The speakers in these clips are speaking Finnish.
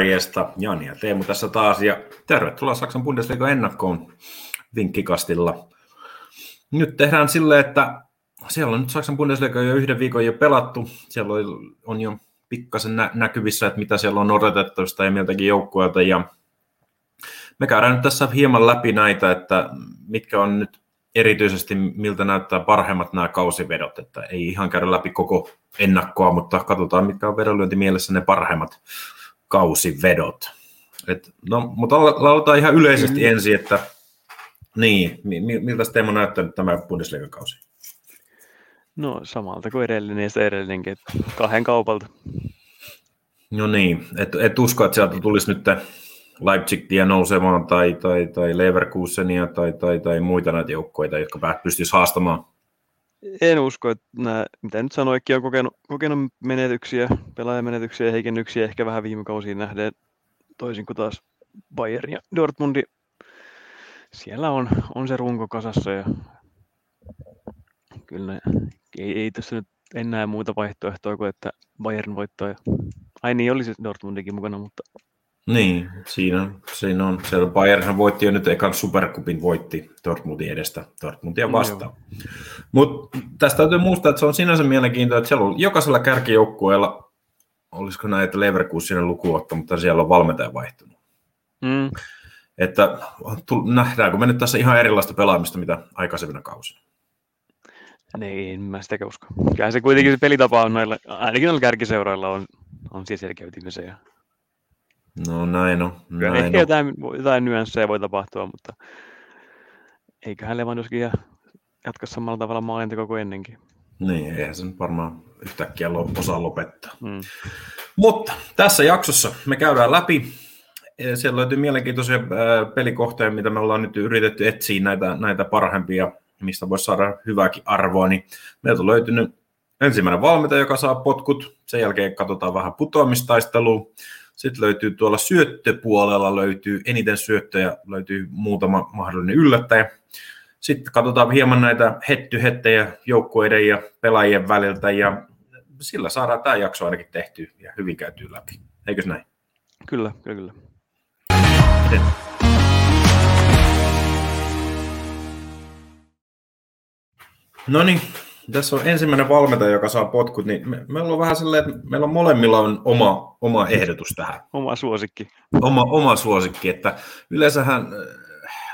Morjesta, Jani ja Teemu tässä taas ja tervetuloa Saksan Bundesliga ennakkoon vinkkikastilla. Nyt tehdään silleen, että siellä on nyt Saksan Bundesliga jo yhden viikon jo pelattu. Siellä on jo pikkasen nä- näkyvissä, että mitä siellä on odotettavista ja miltäkin joukkueelta. Ja me käydään nyt tässä hieman läpi näitä, että mitkä on nyt erityisesti, miltä näyttää parhaimmat nämä kausivedot. Että ei ihan käydä läpi koko ennakkoa, mutta katsotaan, mitkä on vedonlyönti mielessä ne parhaimmat kausivedot. Et, no, mutta aloitetaan ihan yleisesti mm. ensin, että niin, miltä Teemu näyttänyt tämä Bundesliga-kausi? No samalta kuin edellinen ja se edellinenkin, että kahden kaupalta. No niin, et, et usko, että sieltä tulisi nyt Leipzigia nousemaan tai, tai, tai Leverkusenia tai, tai, tai muita näitä joukkoita, jotka pystyisivät haastamaan? En usko, että nämä, mitä nyt sanoikin, on kokenut, kokenut menetyksiä, pelaajamenetyksiä ja heikennyksiä ehkä vähän viime kausiin nähden, toisin kuin taas Bayern ja Dortmundi. Siellä on, on se runko kasassa ja kyllä ne, ei, ei tässä nyt enää muuta vaihtoehtoa kuin, että Bayern voittaa. Ja, ai niin, oli se Dortmundikin mukana, mutta... Niin, siinä, siinä on. Siellä Bayernhan voitti jo nyt ekan Supercupin voitti Dortmundin edestä Dortmundia vastaan. No, Mutta tästä täytyy muistaa, että se on sinänsä mielenkiintoista, että siellä on jokaisella kärkijoukkueella, olisiko näitä Leverkusenin lukuotta, mutta siellä on valmentaja vaihtunut. Mm. Että nähdäänkö me nyt tässä ihan erilaista pelaamista, mitä aikaisemmina kausina? Niin, mä sitä usko. Kyllä se kuitenkin se pelitapa on noilla, ainakin noilla kärkiseuroilla on, on siellä selkeytymisen. Ja... No näin on. Näin ehkä on. jotain, jotain nyansseja voi tapahtua, mutta eiköhän Lewandowski jatka samalla tavalla maalinteko kuin ennenkin. Niin, eihän sen varmaan yhtäkkiä osaa lopettaa. Hmm. Mutta tässä jaksossa me käydään läpi. Siellä löytyy mielenkiintoisia pelikohteja, mitä me ollaan nyt yritetty etsiä näitä, näitä parhaimpia mistä voisi saada hyvääkin arvoa, niin meiltä on löytynyt ensimmäinen valmentaja, joka saa potkut, sen jälkeen katsotaan vähän putoamistaistelua, sitten löytyy tuolla syöttöpuolella löytyy eniten syöttöjä, löytyy muutama mahdollinen yllättäjä. Sitten katsotaan hieman näitä hettyhettejä joukkueiden ja pelaajien väliltä ja sillä saadaan tämä jakso ainakin tehty ja hyvin käytyy läpi. Eikös näin? Kyllä, kyllä, kyllä. No niin, tässä on ensimmäinen valmentaja, joka saa potkut, niin me, meillä on vähän silleen, että meillä on molemmilla on oma, oma ehdotus tähän. Oma suosikki. Oma, oma suosikki, että yleensähän äh,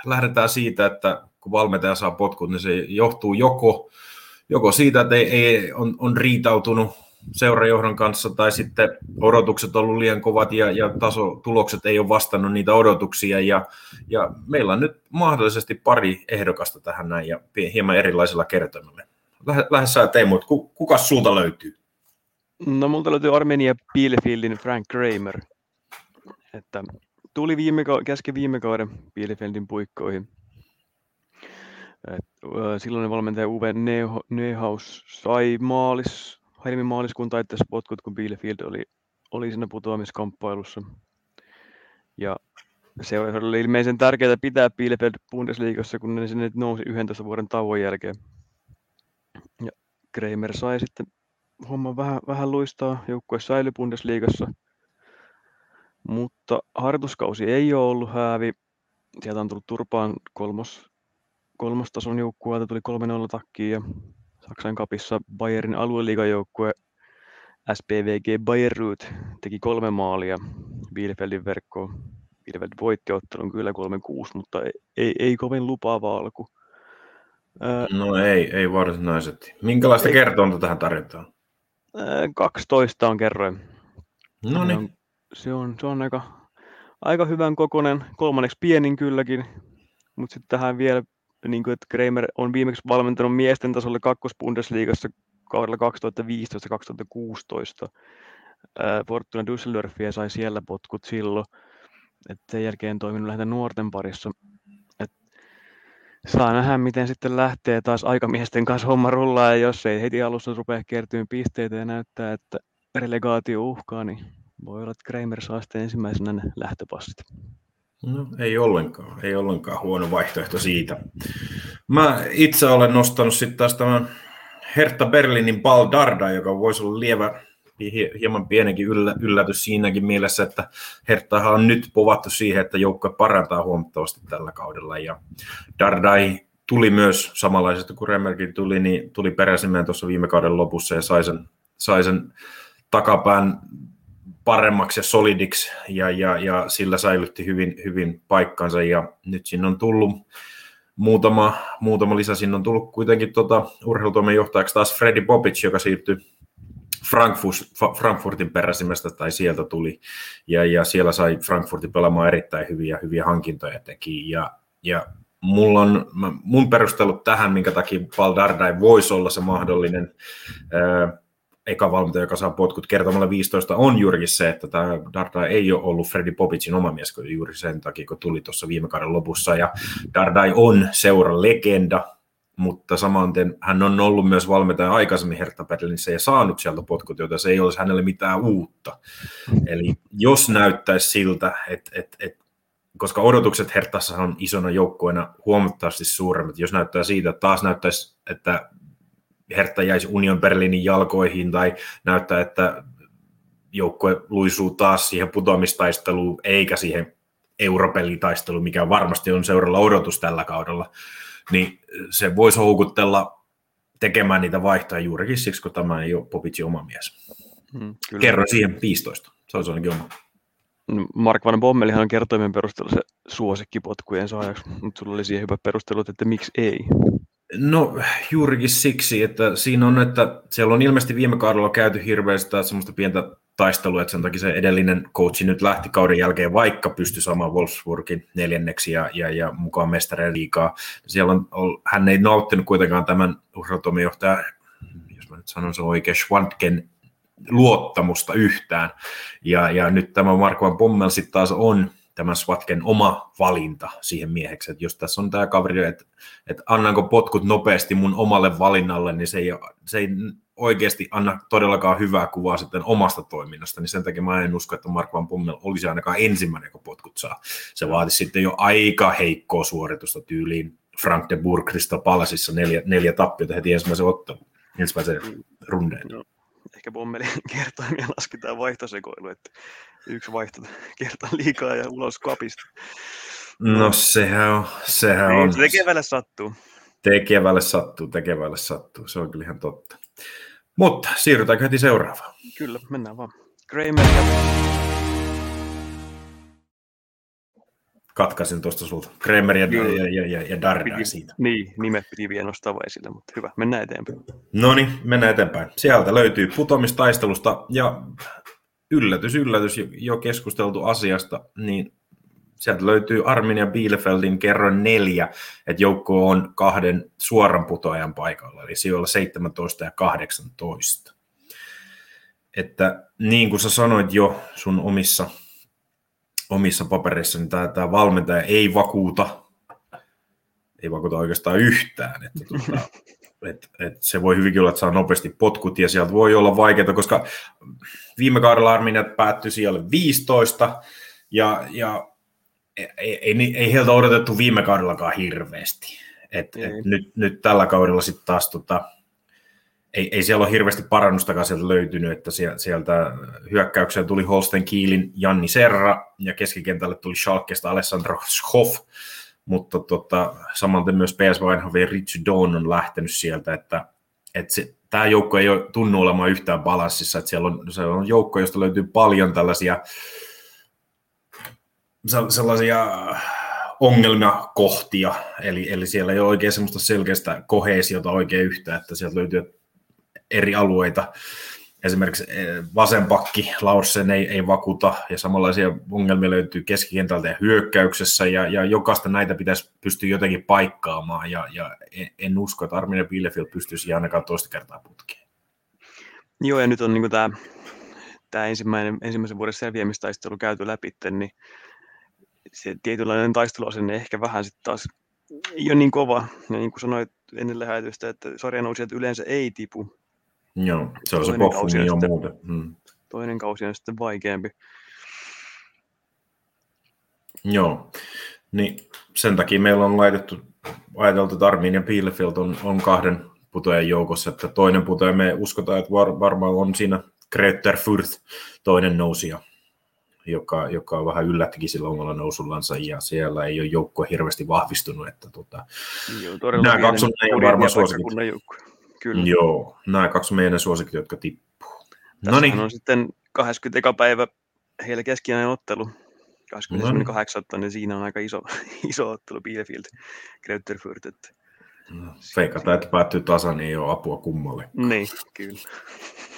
lähdetään siitä, että kun valmentaja saa potkut, niin se johtuu joko, joko siitä, että ei, ei, on, on riitautunut seurajohdon kanssa tai sitten odotukset on ollut liian kovat ja, ja taso, tulokset ei ole vastannut niitä odotuksia ja, ja meillä on nyt mahdollisesti pari ehdokasta tähän näin ja hieman erilaisilla kertoimilla. Lähde sä Teemu, kuka sulta löytyy? No multa löytyy Armenia Bielefieldin Frank Kramer, että tuli viime, kesken viime kauden Bielefeldin puikkoihin. Et, silloinen valmentaja Uwe Neuhaus sai maalis Helmi maaliskuun taitteessa potkut, kun Bielefeld oli, oli siinä putoamiskamppailussa. Ja se oli ilmeisen tärkeää pitää Bielefeld Bundesliigassa, kun ne sinne nousi 11 vuoden tauon jälkeen. Ja Kramer sai sitten homma vähän, vähän luistaa, joukkue säilyi Bundesliigassa. Mutta harjoituskausi ei ole ollut häävi. Sieltä on tullut turpaan kolmos, kolmostason joukkueelta, tuli 3-0 takkiin ja Saksan kapissa Bayernin alueliigajoukkue SPVG Bayreuth teki kolme maalia Bielefeldin verkkoon. Bielefeld voitti ottelun kyllä 3-6, mutta ei, ei, ei kovin lupaava alku. No ei, ei varsinaisesti. Minkälaista kertoonta tähän tarjotaan? 12 on kerroin. No niin. Se on, se on aika, aika hyvän kokonen, kolmanneksi pienin kylläkin, mutta sitten tähän vielä niin kuin, että Kramer on viimeksi valmentanut miesten tasolle kakkosbundesliigassa kaudella 2015-2016. Fortuna Düsseldorfia sai siellä potkut silloin. Et sen jälkeen toiminut lähinnä nuorten parissa. Saa nähdä, miten sitten lähtee taas aikamiesten kanssa homma rullaa, ja jos ei heti alussa rupea kertyyn pisteitä ja näyttää, että relegaatio uhkaa, niin voi olla, että Kramer saa sitten ensimmäisenä ne lähtöpassit. No ei ollenkaan, ei ollenkaan huono vaihtoehto siitä. Mä itse olen nostanut sitten taas tämän Hertha Berlinin Paul Darda, joka voisi olla lievä hieman pienenkin yllätys siinäkin mielessä, että Herttahan on nyt povattu siihen, että joukko parantaa huomattavasti tällä kaudella. Ja Dardai tuli myös samanlaisesta kuin Remerkin tuli, niin tuli peräisimään tuossa viime kauden lopussa ja sai sen, sai sen takapään paremmaksi ja solidiksi ja, ja, ja sillä säilytti hyvin, hyvin paikkansa ja nyt siinä on tullut muutama, muutama lisä, sinne on tullut kuitenkin tota, urheilutoimen johtajaksi taas Freddy Bobic, joka siirtyi Frankfurt, Frankfurtin peräsimestä tai sieltä tuli. Ja, ja siellä sai Frankfurtin pelaamaan erittäin hyviä, hyviä hankintoja teki. Ja, ja mulla on, mun perustelut tähän, minkä takia Paul Dardai voisi olla se mahdollinen ää, eka valmentaja, joka saa potkut kertomalla 15, on juurikin se, että tämä Dardai ei ole ollut Freddy Popicin oma mies, juuri sen takia, kun tuli tuossa viime kauden lopussa. Ja Dardai on seura legenda, mutta samanten hän on ollut myös valmentaja aikaisemmin Hertha Berlinissä ja saanut sieltä potkut, joten se ei olisi hänelle mitään uutta. Eli jos näyttäisi siltä, että, että, että koska odotukset Hertassa on isona joukkueena huomattavasti suuremmat, jos näyttää siitä, että taas näyttäisi, että Hertta jäisi Union Berlinin jalkoihin tai näyttää, että joukkue luisuu taas siihen putoamistaisteluun eikä siihen europelitaisteluun, mikä varmasti on seuralla odotus tällä kaudella, niin se voisi houkutella tekemään niitä vaihtoja juurikin siksi, kun tämä ei ole Popicin oma mies. Hmm, kyllä. Kerron siihen 15. Se olisi ainakin oma. No, Mark Van Bommelihan kertoimen perusteella se suosikkipotkujen saajaksi, mutta sulla oli siihen hyvä perustelut, että miksi ei. No juurikin siksi, että siinä on, että siellä on ilmeisesti viime kaudella käyty hirveästi semmoista pientä taistelua, että sen takia se edellinen coachi nyt lähti kauden jälkeen, vaikka pystyi saamaan Wolfsburgin neljänneksi ja, ja, ja mukaan mestareen liikaa. Siellä on, hän ei nauttinut kuitenkaan tämän urheilutoimijohtaja, jos mä nyt sanon se oikein, Schwantken luottamusta yhtään. Ja, ja nyt tämä Mark Van Pommel sitten taas on tämän Swatken oma valinta siihen mieheksi, että jos tässä on tämä kaveri, että, että annanko potkut nopeasti mun omalle valinnalle, niin se ei, se ei oikeasti anna todellakaan hyvää kuvaa sitten omasta toiminnasta, niin sen takia mä en usko, että Mark Van Pommel olisi ainakaan ensimmäinen, kun potkut saa. Se vaatisi sitten jo aika heikkoa suoritusta tyyliin Frank de Boer Crystal Palaceissa neljä, neljä tappiota heti ensimmäisen ottelun, ensimmäisen rundeen. No, ehkä Bommelin kertoimia lasketaan vaihtosekoilu, että yksi vaihto kertaa liikaa ja ulos kapista. No sehän on. Sehän niin, on. Tekevälle sattuu. Tekevälle sattuu, tekevälle sattuu. Se on kyllä ihan totta. Mutta siirrytäänkö heti seuraavaan? Kyllä, mennään vaan. Kramer ja katkaisin tuosta sulta. Kramer ja, ja, ja, ja, ja Darda siitä. Niin, nimet piti vielä nostaa esille, mutta hyvä, mennään eteenpäin. No niin, mennään eteenpäin. Sieltä löytyy putomistaistelusta ja yllätys, yllätys, jo keskusteltu asiasta, niin sieltä löytyy Armin ja Bielefeldin kerran neljä, että joukko on kahden suoran putoajan paikalla, eli sijoilla 17 ja 18. Että niin kuin sä sanoit jo sun omissa omissa papereissa, niin tämä, tämä valmentaja ei vakuuta, ei vakuuta oikeastaan yhtään. Että tuota, et, et se voi hyvinkin olla, että saa nopeasti potkut ja sieltä voi olla vaikeaa, koska viime kaudella Arminet päättyi siellä 15 ja, ja ei, ei, ei heiltä odotettu viime kaudellakaan hirveästi. Et, et nyt, nyt tällä kaudella sitten taas tota, ei, ei siellä ole hirveästi parannustakaan sieltä löytynyt, että sieltä hyökkäykseen tuli Holsten Kiilin Janni Serra ja keskikentälle tuli Schalkesta Alessandro Schoff, mutta tota, samalta myös PS Weinhoven ja Rich Dawn on lähtenyt sieltä, että, että se, tämä joukko ei ole tunnu olemaan yhtään balanssissa, että siellä on, se on joukko, josta löytyy paljon tällaisia sellaisia ongelmakohtia, eli, eli siellä ei ole oikein semmoista selkeästä koheesiota oikein yhtä, että sieltä löytyy eri alueita. Esimerkiksi eh, vasenpakki Laursen ei, ei vakuuta ja samanlaisia ongelmia löytyy keskikentältä ja hyökkäyksessä ja, ja jokaista näitä pitäisi pystyä jotenkin paikkaamaan ja, ja en usko, että Armin Bielefeld pystyisi ainakaan toista kertaa putkeen. Joo ja nyt on niin tämä, tämä ensimmäinen, ensimmäisen vuoden selviämistaistelu käyty läpi, niin se tietynlainen taisteluasenne ehkä vähän sitten taas ei ole niin kova. Ja niin kuin sanoit ennen lähetystä, että sarjanousijat yleensä ei tipu, Joo, se on se Boffuni ja muuten. Hmm. Toinen kausi on sitten vaikeampi. Joo, niin sen takia meillä on laitettu, ajateltu, että Armin ja Bielefeld on, on kahden putojen joukossa, että toinen putoja me uskotaan, että var, varmaan on siinä Greuther Fürth, toinen nousija, joka, joka vähän yllättikin sillä omalla nousullansa, ja siellä ei ole joukko hirveästi vahvistunut. Että tota, Joo, nämä kaksi on meidän varmaan suosikit. Kyllä. Joo, nämä kaksi meidän suosikit, jotka tippuu. No niin. on sitten 20. päivä heillä keskinäinen ottelu. 28. niin siinä on aika iso, iso ottelu Bielefeld, Greuterfurt. Että... No, feikataan, että päättyy tasan, niin ei ole apua kummalle. Niin, kyllä.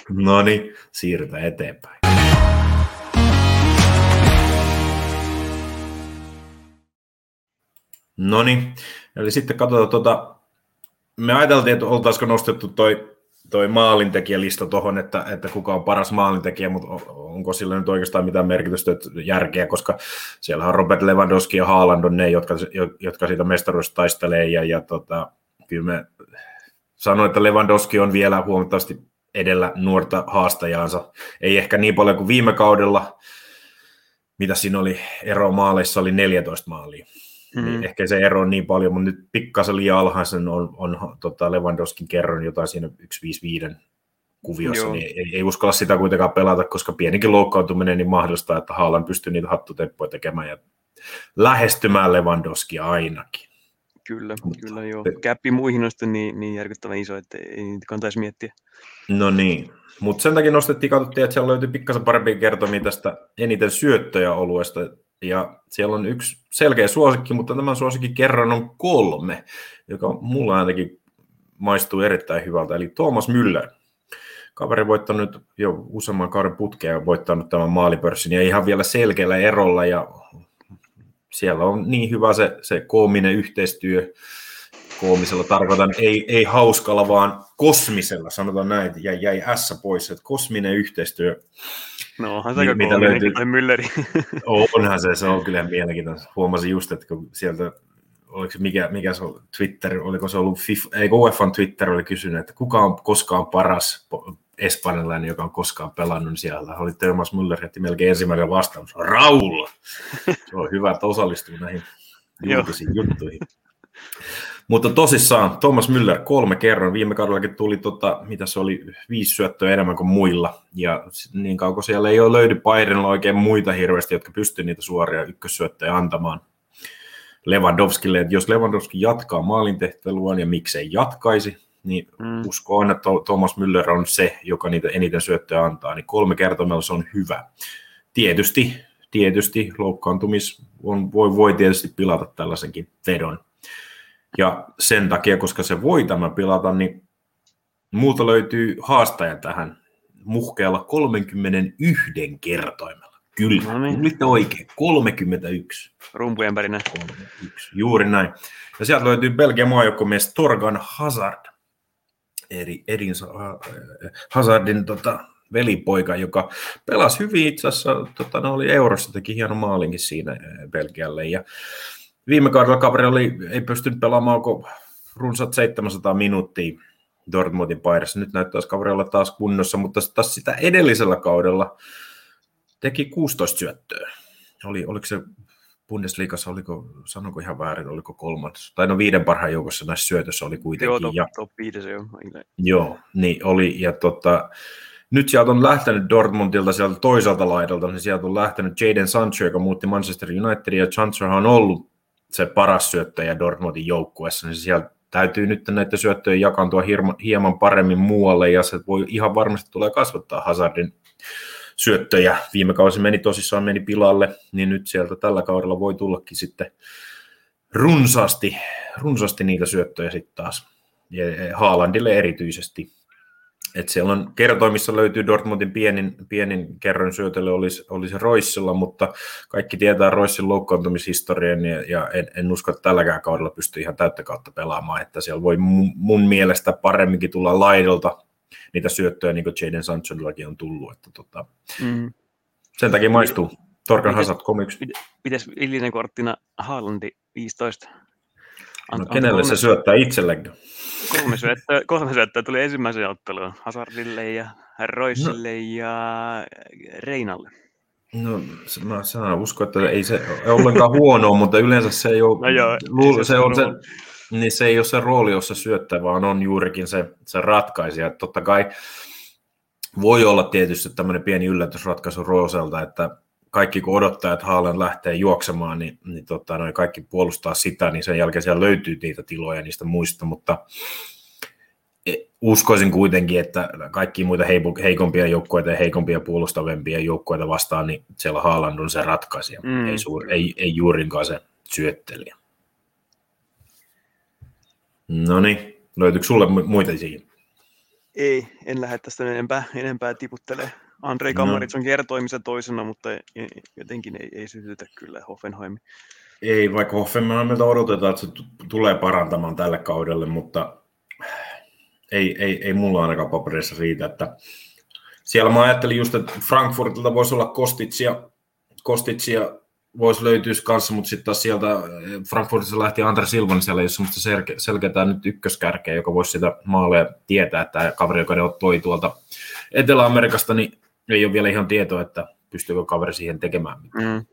No niin, siirrytään eteenpäin. No niin, eli sitten katsotaan tuota, me ajateltiin, että oltaisiko nostettu toi, toi maalintekijälista tuohon, että, että kuka on paras maalintekijä, mutta onko sillä nyt oikeastaan mitään merkitystä että järkeä, koska siellä on Robert Lewandowski ja Haaland on ne, jotka, jotka siitä mestaruudesta taistelee, ja, ja tota, kyllä me sanoin, että Lewandowski on vielä huomattavasti edellä nuorta haastajaansa. Ei ehkä niin paljon kuin viime kaudella, mitä siinä oli ero maaleissa, oli 14 maalia. Mm. Niin ehkä se ero on niin paljon, mutta nyt pikkasen liian alhaisen on, on tota Lewandowskin kerron jotain siinä 155 kuviossa, Joo. niin ei, ei, uskalla sitä kuitenkaan pelata, koska pienikin loukkaantuminen niin mahdollistaa, että Haalan pystyy niitä hattutemppuja tekemään ja lähestymään Lewandowskia ainakin. Kyllä, Mutta, kyllä joo. Käppi muihin on sitten niin, niin järkyttävän iso, että ei niitä kantaisi miettiä. No niin, mutta sen takia nostettiin, katsottiin, että siellä löytyy pikkasen parempia kertomia tästä eniten syöttöjä oluesta, ja siellä on yksi selkeä suosikki, mutta tämän suosikin kerran on kolme, joka mulla ainakin maistuu erittäin hyvältä, eli Thomas Müller. Kaveri voittanut jo useamman kauden putkeen voittanut tämän maalipörssin ja ihan vielä selkeällä erolla. Ja siellä on niin hyvä se, se koominen yhteistyö, koomisella tarkoitan, ei, ei hauskalla, vaan kosmisella, sanotaan näin, ja jäi S pois, että kosminen yhteistyö. No onhan se mitä löytyy, Mülleri. Onhan se, se on kyllä mielenkiintoista. Huomasin just, että kun sieltä, oliko se mikä, mikä se on, Twitter, oliko se ollut, FIFA, ei UEFan Twitter oli kysynyt, että kuka on koskaan paras espanjalainen, joka on koskaan pelannut, niin siellä oli Thomas Müller heti melkein ensimmäinen vastaus. Raul! Se on hyvä, että osallistuu näihin julkisiin juttuihin. Mutta tosissaan, Thomas Müller kolme kerran. Viime kaudellakin tuli, tota, mitä se oli, viisi syöttöä enemmän kuin muilla. Ja niin kauan kun siellä ei ole löydy Bayernilla oikein muita hirveästi, jotka pystyvät niitä suoria ykkössyöttöjä antamaan Lewandowskille. Että jos Lewandowski jatkaa maalintehtelua ja miksei jatkaisi, niin mm. uskon, että Thomas Müller on se, joka niitä eniten syöttöjä antaa. Niin kolme kertaa se on hyvä. Tietysti, tietysti loukkaantumis on, voi, voi tietysti pilata tällaisenkin vedon ja sen takia, koska se voi tämä pilata, niin muuta löytyy haastaja tähän muhkealla 31 kertoimella. Kyllä, no niin. nyt oikein, 31. Rumpujen pärinä. 31. Juuri näin. Ja sieltä löytyy Belgian maajoukkomies Torgan Hazard, eri, Edin Hazardin tota, velipoika, joka pelasi hyvin itse asiassa, tota, ne oli eurossa, teki hieno maalinkin siinä eh, Belgialle. Ja Viime kaudella kaveri oli, ei pystynyt pelaamaan runsat 700 minuuttia Dortmundin paidassa. Nyt näyttäisi kaveri olla taas kunnossa, mutta taas sitä edellisellä kaudella teki 16 syöttöä. Oli, oliko se Bundesliigassa, oliko, sanonko ihan väärin, oliko kolmas, tai no viiden parhaan joukossa näissä syötössä oli kuitenkin. Joo, top, ja, top viides, joo. Joo, niin oli, ja tota, nyt sieltä on lähtenyt Dortmundilta sieltä toiselta laidalta, niin sieltä on lähtenyt Jaden Sancho, joka muutti Manchester Unitedin, ja Sancho on ollut se paras syöttäjä Dortmundin joukkueessa, niin siellä täytyy nyt näitä syöttöjä jakantua hieman paremmin muualle, ja se voi ihan varmasti tulee kasvattaa Hazardin syöttöjä. Viime kausi meni tosissaan meni pilalle, niin nyt sieltä tällä kaudella voi tullakin sitten runsaasti, runsaasti niitä syöttöjä sitten taas. Ja Haalandille erityisesti. Et siellä on kertoimissa löytyy Dortmundin pienin, pienin kerron syötely olisi, olisi Roissilla, mutta kaikki tietää Roissin loukkaantumishistorian ja, ja en, en, usko, että tälläkään kaudella pystyy ihan täyttä kautta pelaamaan, että siellä voi mun, mun mielestä paremminkin tulla laidolta niitä syöttöjä, niin kuin Jaden Sanchollakin on tullut. Että tota, mm. Sen takia maistuu. Torkan Hazard 3 Pitäisi illinen korttina Haalandi 15? no, kenelle se syöttää itsellekään? Kolme syöttöä, kolme syöttöä tuli ensimmäisen otteluun. Hazardille ja Roissille no. ja Reinalle. No, mä sanon, usko, että ei se ole ollenkaan huonoa, mutta yleensä se ei ole, no joo, luul, se, se, on se, niin se ei ole se rooli, jossa syöttää, vaan on juurikin se, se ratkaisija. Totta kai voi olla tietysti tämmöinen pieni yllätysratkaisu Rooselta, että kaikki kun odottaa, että Haaland lähtee juoksemaan, niin, niin tota, noin kaikki puolustaa sitä, niin sen jälkeen siellä löytyy niitä tiloja niistä muista, mutta e, uskoisin kuitenkin, että kaikki muita heikompia joukkueita ja heikompia puolustavempia joukkueita vastaan, niin siellä Haaland on se ratkaisija, mm. ei, suur, ei, ei juurinkaan se syöttelijä. No niin, löytyykö sulle muita siihen? Ei, en lähde tästä enempää, enempää tiputtelemaan. Andrei Kamaritson no. kertoi missä toisena, mutta jotenkin ei, ei sytytä kyllä Hoffenheim. Ei, vaikka Hoffenheimilta odotetaan, että se tulee parantamaan tälle kaudelle, mutta ei, ei, ei mulla ainakaan paperissa riitä, että siellä mä ajattelin just, että Frankfurtilta voisi olla Kostitsia, Kostitsia voisi löytyä kanssa, mutta sitten taas sieltä eh, Frankfurtissa lähti Andre Silvan, niin siellä ei ole semmoista selke- selkeää nyt ykköskärkeä, joka voisi sitä maalia tietää, että kaveri, joka ne toi tuolta Etelä-Amerikasta, niin ei ole vielä ihan tietoa, että pystyykö kaveri siihen tekemään mitään. Mm.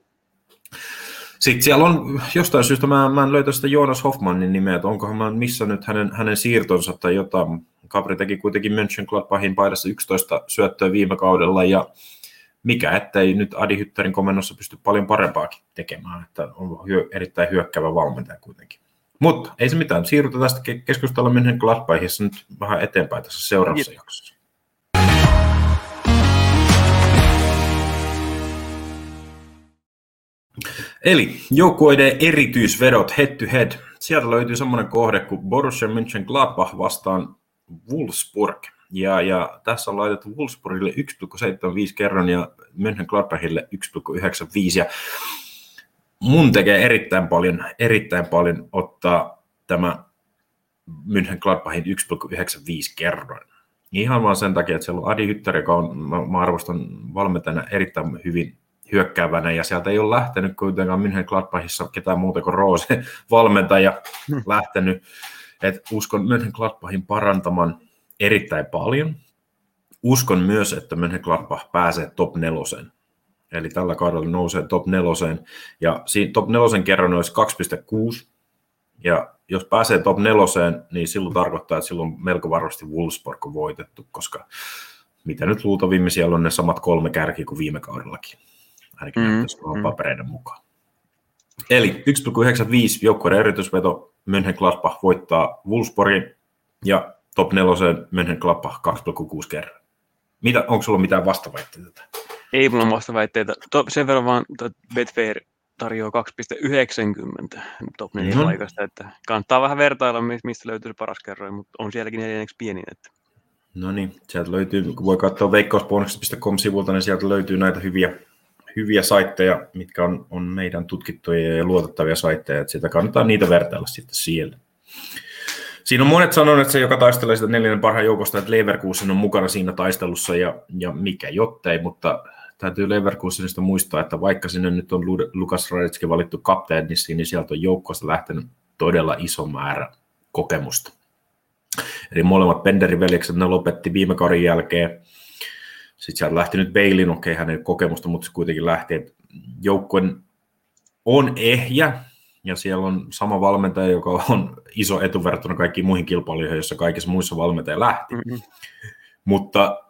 Sitten siellä on jostain syystä, mä, mä en löytä sitä Jonas Hoffmannin nimeä, että onkohan mä missannut hänen, hänen siirtonsa tai jotain. Kaveri teki kuitenkin Mönchengladbachin paidassa 11 syöttöä viime kaudella ja mikä ettei nyt Adi Hytterin komennossa pysty paljon parempaakin tekemään, että on hyö, erittäin hyökkävä valmentaja kuitenkin. Mutta ei se mitään, siirrytään tästä keskustella München Gladbachissa nyt vähän eteenpäin tässä seuraavassa jaksossa. Eli joukkueiden erityisvedot head to head. Sieltä löytyy semmoinen kohde kuin Borussia Mönchengladbach vastaan Wolfsburg. Ja, ja tässä on laitettu Wolfsburgille 1,75 kerran ja Mönchengladbachille 1,95. Ja mun tekee erittäin paljon, erittäin paljon ottaa tämä Mönchengladbachin 1,95 kerran. Ihan vaan sen takia, että siellä on Adi Hytter, joka on, mä, mä arvostan valmentajana erittäin hyvin hyökkäävänä, ja sieltä ei ole lähtenyt kuitenkaan München Gladbachissa ketään muuta kuin Roose valmentaja lähtenyt. Et uskon München Gladbachin parantaman erittäin paljon. Uskon myös, että München Gladbach pääsee top neloseen. Eli tällä kaudella nousee top neloseen. Ja siinä top nelosen kerran olisi 2,6. Ja jos pääsee top neloseen, niin silloin tarkoittaa, että silloin melko varmasti Wolfsburg on voitettu, koska mitä nyt luultavimmin siellä on ne samat kolme kärkiä kuin viime kaudellakin ainakin mm, mm. papereiden mukaan. Eli 1,95 joukkueiden erityisveto, Mönchengladbach voittaa Wolfsburgin ja top 4 Mönchengladbach 2,6 kerran. Mitä, onko sulla mitään vastaväitteitä? Ei mulla vastaväitteitä. To, sen verran vaan Betfair tarjoaa 2,90 top 4 mm-hmm. paikasta, että kannattaa vähän vertailla, mistä löytyy paras kerroin, mutta on sielläkin neljänneksi pienin. Että. No niin, sieltä löytyy, kun voi katsoa veikkausbonukset.com-sivulta, niin sieltä löytyy näitä hyviä hyviä saitteja, mitkä on, on meidän tutkittuja ja luotettavia saitteja, että sitä kannattaa niitä vertailla sitten siellä. Siinä on monet sanoneet, että se, joka taistelee sitä neljännen parhaan joukosta, että Leverkusen on mukana siinä taistelussa ja, ja mikä jottei, mutta täytyy Leverkusenista muistaa, että vaikka sinne nyt on Lukas Radetski valittu kapteeniksi, niin sieltä on joukkosta lähtenyt todella iso määrä kokemusta. Eli molemmat Penderin veljekset, ne lopetti viime kauden jälkeen sitten sieltä lähti nyt Beilin, okei okay, hänen kokemusta, mutta se kuitenkin lähti, että joukkueen on ehjä, ja siellä on sama valmentaja, joka on iso etu verrattuna kaikkiin muihin kilpailijoihin, joissa kaikissa muissa valmentaja lähti. Mm-hmm. Mutta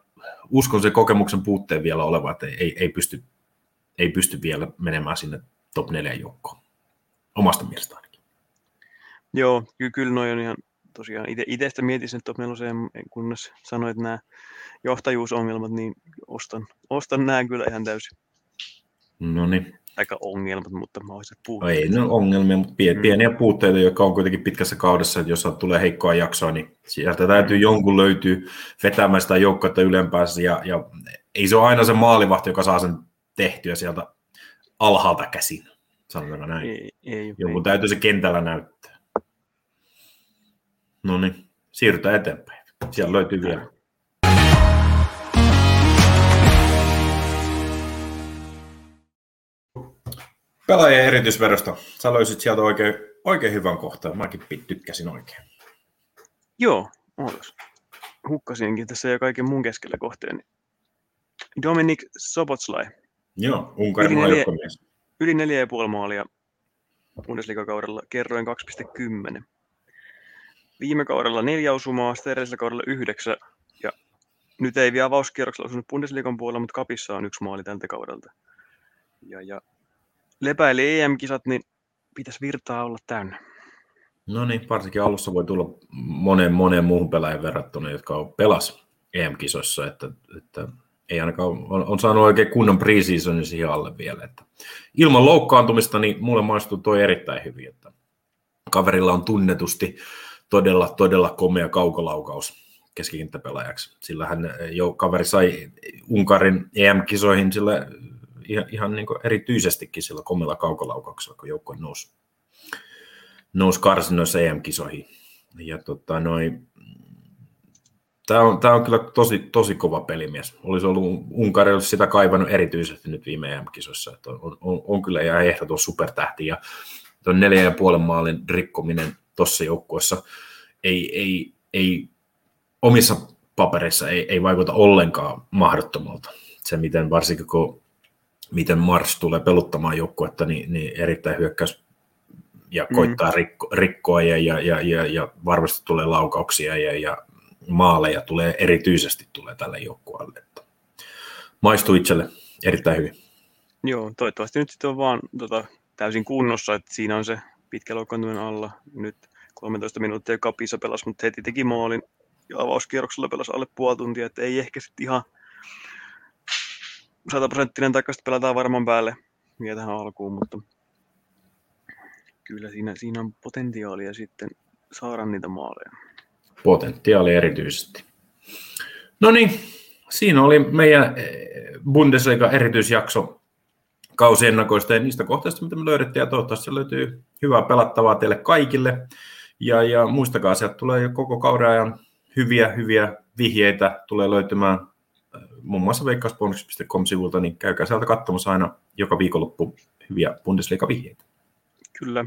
uskon sen kokemuksen puutteen vielä oleva, että ei, ei, pysty, ei pysty vielä menemään sinne top 4 joukkoon. Omasta mielestä ainakin. Joo, ky- kyllä noin on ihan tosiaan itse sitä mietin sen top 4, kunnes sanoit nämä johtajuusongelmat, niin ostan, ostan nämä kyllä ihan täysin. No niin. Aika ongelmat, mutta mä olisin puutteita. No ei ne ongelmia, mutta mm. pieniä puutteita, jotka on kuitenkin pitkässä kaudessa, että jos tulee heikkoa jaksoa, niin sieltä täytyy jonkun löytyä vetämään sitä joukkoa ylempäänsä, ja, ja ei se ole aina se maalivahti, joka saa sen tehtyä sieltä alhaalta käsin, sanotaanko näin. Ei, ei, Jonkun ei. täytyy se kentällä näyttää. No niin, siirrytään eteenpäin. Siellä löytyy vielä. Pelaajien erityisvedosta. Sä löysit sieltä oikein, oikein hyvän kohtaan. Mäkin tykkäsin oikein. Joo, ootas. Hukkasinkin tässä ja kaiken mun keskellä kohteen. Dominik Sobotslai. Joo, Unkarin yli neljä, yli neljä ja puoli maalia Bundesliga-kaudella, kerroin 2,10. Viime kaudella neljä osumaa, sitten edellisellä kaudella yhdeksän ja nyt ei vielä avauskierroksella osunut Bundesliigan puolella, mutta kapissa on yksi maali tältä kaudelta. Ja, ja lepäili EM-kisat, niin pitäisi virtaa olla täynnä. No niin, varsinkin alussa voi tulla monen, monen muuhun pelaajan verrattuna, jotka on pelas EM-kisoissa, että, että ei ainakaan on, on saanut oikein kunnon preseasonin siihen alle vielä. Että ilman loukkaantumista, niin mulle maistuu toi erittäin hyvin, että kaverilla on tunnetusti todella, todella komea kaukolaukaus keskikenttäpelaajaksi. Sillä hän jo kaveri sai Unkarin EM-kisoihin sillä ihan, ihan niin erityisestikin sillä komella kaukolaukauksella, kun joukkue nousi, nousi karsinoissa EM-kisoihin. Ja tota, noin, Tämä on, tämä on kyllä tosi, tosi kova pelimies. Olisi ollut Unkari olisi sitä kaivannut erityisesti nyt viime EM-kisoissa. On, on, on, kyllä ihan ehdoton supertähti ja tuon neljän ja puolen maalin rikkominen tuossa joukkueessa ei, ei, ei omissa papereissa ei, ei vaikuta ollenkaan mahdottomalta. Se, miten varsinkin kun miten Mars tulee peluttamaan joukkuetta, niin, niin erittäin hyökkäys ja mm. koittaa rikko, rikkoa ja, ja, ja, ja, ja, varmasti tulee laukauksia ja, ja maaleja tulee erityisesti tulee tälle joukkueelle. Maistuu itselle erittäin hyvin. Joo, toivottavasti nyt sitten on vaan tota, täysin kunnossa, että siinä on se pitkä loukkaantuminen alla. Nyt 13 minuuttia kapissa pelasi, mutta heti teki maalin ja avauskierroksella pelasi alle puoli tuntia, että ei ehkä sitten ihan sataprosenttinen takaisin pelataan varmaan päälle vielä tähän alkuun, mutta kyllä siinä, siinä on potentiaalia sitten saada niitä maaleja. Potentiaali erityisesti. No niin, siinä oli meidän Bundesliga erityisjakso kausiennakoista ja niistä kohteista, mitä me löydettiin, ja toivottavasti löytyy hyvää pelattavaa teille kaikille. Ja, ja muistakaa, sieltä tulee jo koko kauden ajan hyviä, hyviä vihjeitä tulee löytymään äh, muun muassa veikkausbonus.com-sivulta, niin käykää sieltä katsomassa aina joka viikonloppu hyviä Bundesliga-vihjeitä. Kyllä.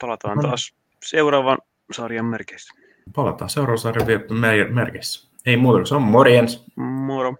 Palataan no. taas seuraavan sarjan merkeissä. Palataan seuraavan sarjan merkeissä. Ei muuta se on morjens. Moro.